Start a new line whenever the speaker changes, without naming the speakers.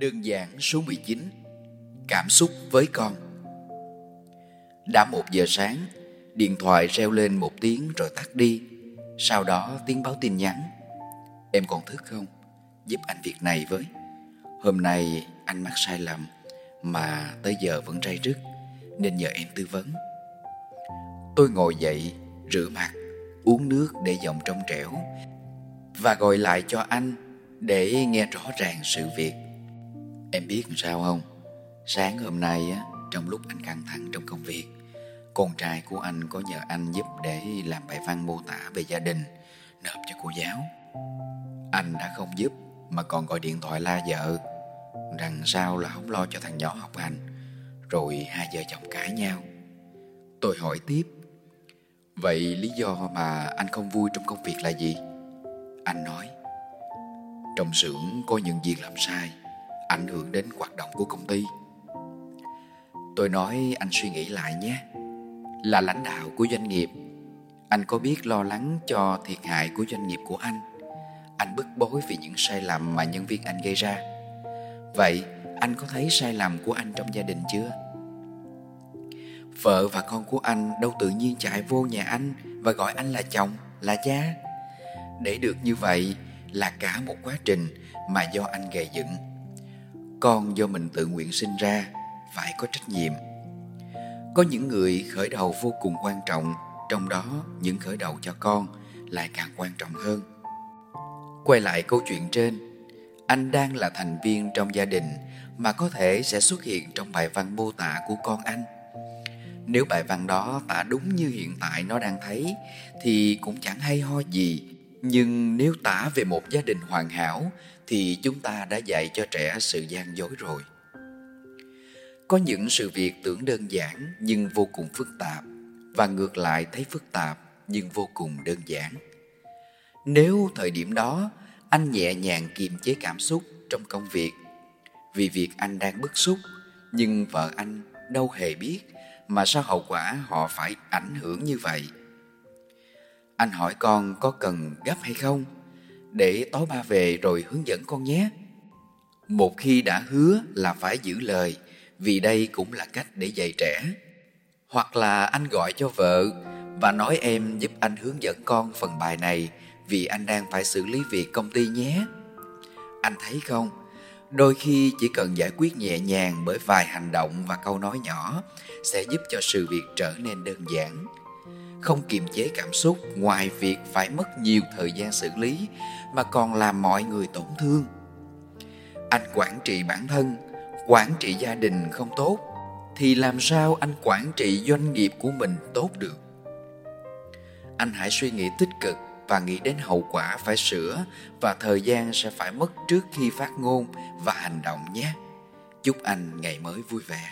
Đơn giản số 19 Cảm xúc với con. Đã một giờ sáng, Điện thoại reo lên một tiếng rồi tắt đi. Sau đó tiếng báo tin nhắn. Em còn thức không? Giúp anh việc này với. Hôm nay anh mắc sai lầm, Mà tới giờ vẫn ray rứt, Nên nhờ em tư vấn. Tôi ngồi dậy, Rửa mặt, Uống nước để giọng trong trẻo, Và gọi lại cho anh Để nghe rõ ràng sự việc. Em biết sao không? Sáng hôm nay á, trong lúc anh căng thẳng trong công việc, con trai của anh có nhờ anh giúp để làm bài văn mô tả về gia đình, nộp cho cô giáo. Anh đã không giúp mà còn gọi điện thoại la vợ rằng sao là không lo cho thằng nhỏ học hành, rồi hai vợ chồng cãi nhau. Tôi hỏi tiếp, vậy lý do mà anh không vui trong công việc là gì? Anh nói, trong xưởng có những việc làm sai ảnh hưởng đến hoạt động của công ty. Tôi nói, anh suy nghĩ lại nhé. Là lãnh đạo của doanh nghiệp, anh có biết lo lắng cho thiệt hại của doanh nghiệp của anh? Anh bức bối vì những sai lầm mà nhân viên anh gây ra. Vậy, anh có thấy sai lầm của anh trong gia đình chưa? Vợ và con của anh đâu tự nhiên chạy vô nhà anh và gọi anh là chồng, là cha. Để được như vậy là cả một quá trình mà do anh gây dựng con do mình tự nguyện sinh ra phải có trách nhiệm. Có những người khởi đầu vô cùng quan trọng, trong đó những khởi đầu cho con lại càng quan trọng hơn. Quay lại câu chuyện trên, anh đang là thành viên trong gia đình mà có thể sẽ xuất hiện trong bài văn mô tả của con anh. Nếu bài văn đó tả đúng như hiện tại nó đang thấy, thì cũng chẳng hay ho gì, nhưng nếu tả về một gia đình hoàn hảo thì chúng ta đã dạy cho trẻ sự gian dối rồi. Có những sự việc tưởng đơn giản nhưng vô cùng phức tạp, và ngược lại thấy phức tạp nhưng vô cùng đơn giản. Nếu thời điểm đó, anh nhẹ nhàng kiềm chế cảm xúc trong công việc, vì việc anh đang bức xúc, nhưng vợ anh đâu hề biết mà sao hậu quả họ phải ảnh hưởng như vậy. Anh hỏi con có cần gấp hay không? Để tối ba về rồi hướng dẫn con nhé. Một khi đã hứa là phải giữ lời, vì đây cũng là cách để dạy trẻ. Hoặc là anh gọi cho vợ và nói em giúp anh hướng dẫn con phần bài này vì anh đang phải xử lý việc công ty nhé. Anh thấy không? Đôi khi chỉ cần giải quyết nhẹ nhàng bởi vài hành động và câu nói nhỏ sẽ giúp cho sự việc trở nên đơn giản không kiềm chế cảm xúc, ngoài việc phải mất nhiều thời gian xử lý, mà còn làm mọi người tổn thương. Anh quản trị bản thân, quản trị gia đình không tốt, thì làm sao anh quản trị doanh nghiệp của mình tốt được? Anh hãy suy nghĩ tích cực và nghĩ đến hậu quả phải sửa và thời gian sẽ phải mất trước khi phát ngôn và hành động nhé. Chúc anh ngày mới vui vẻ.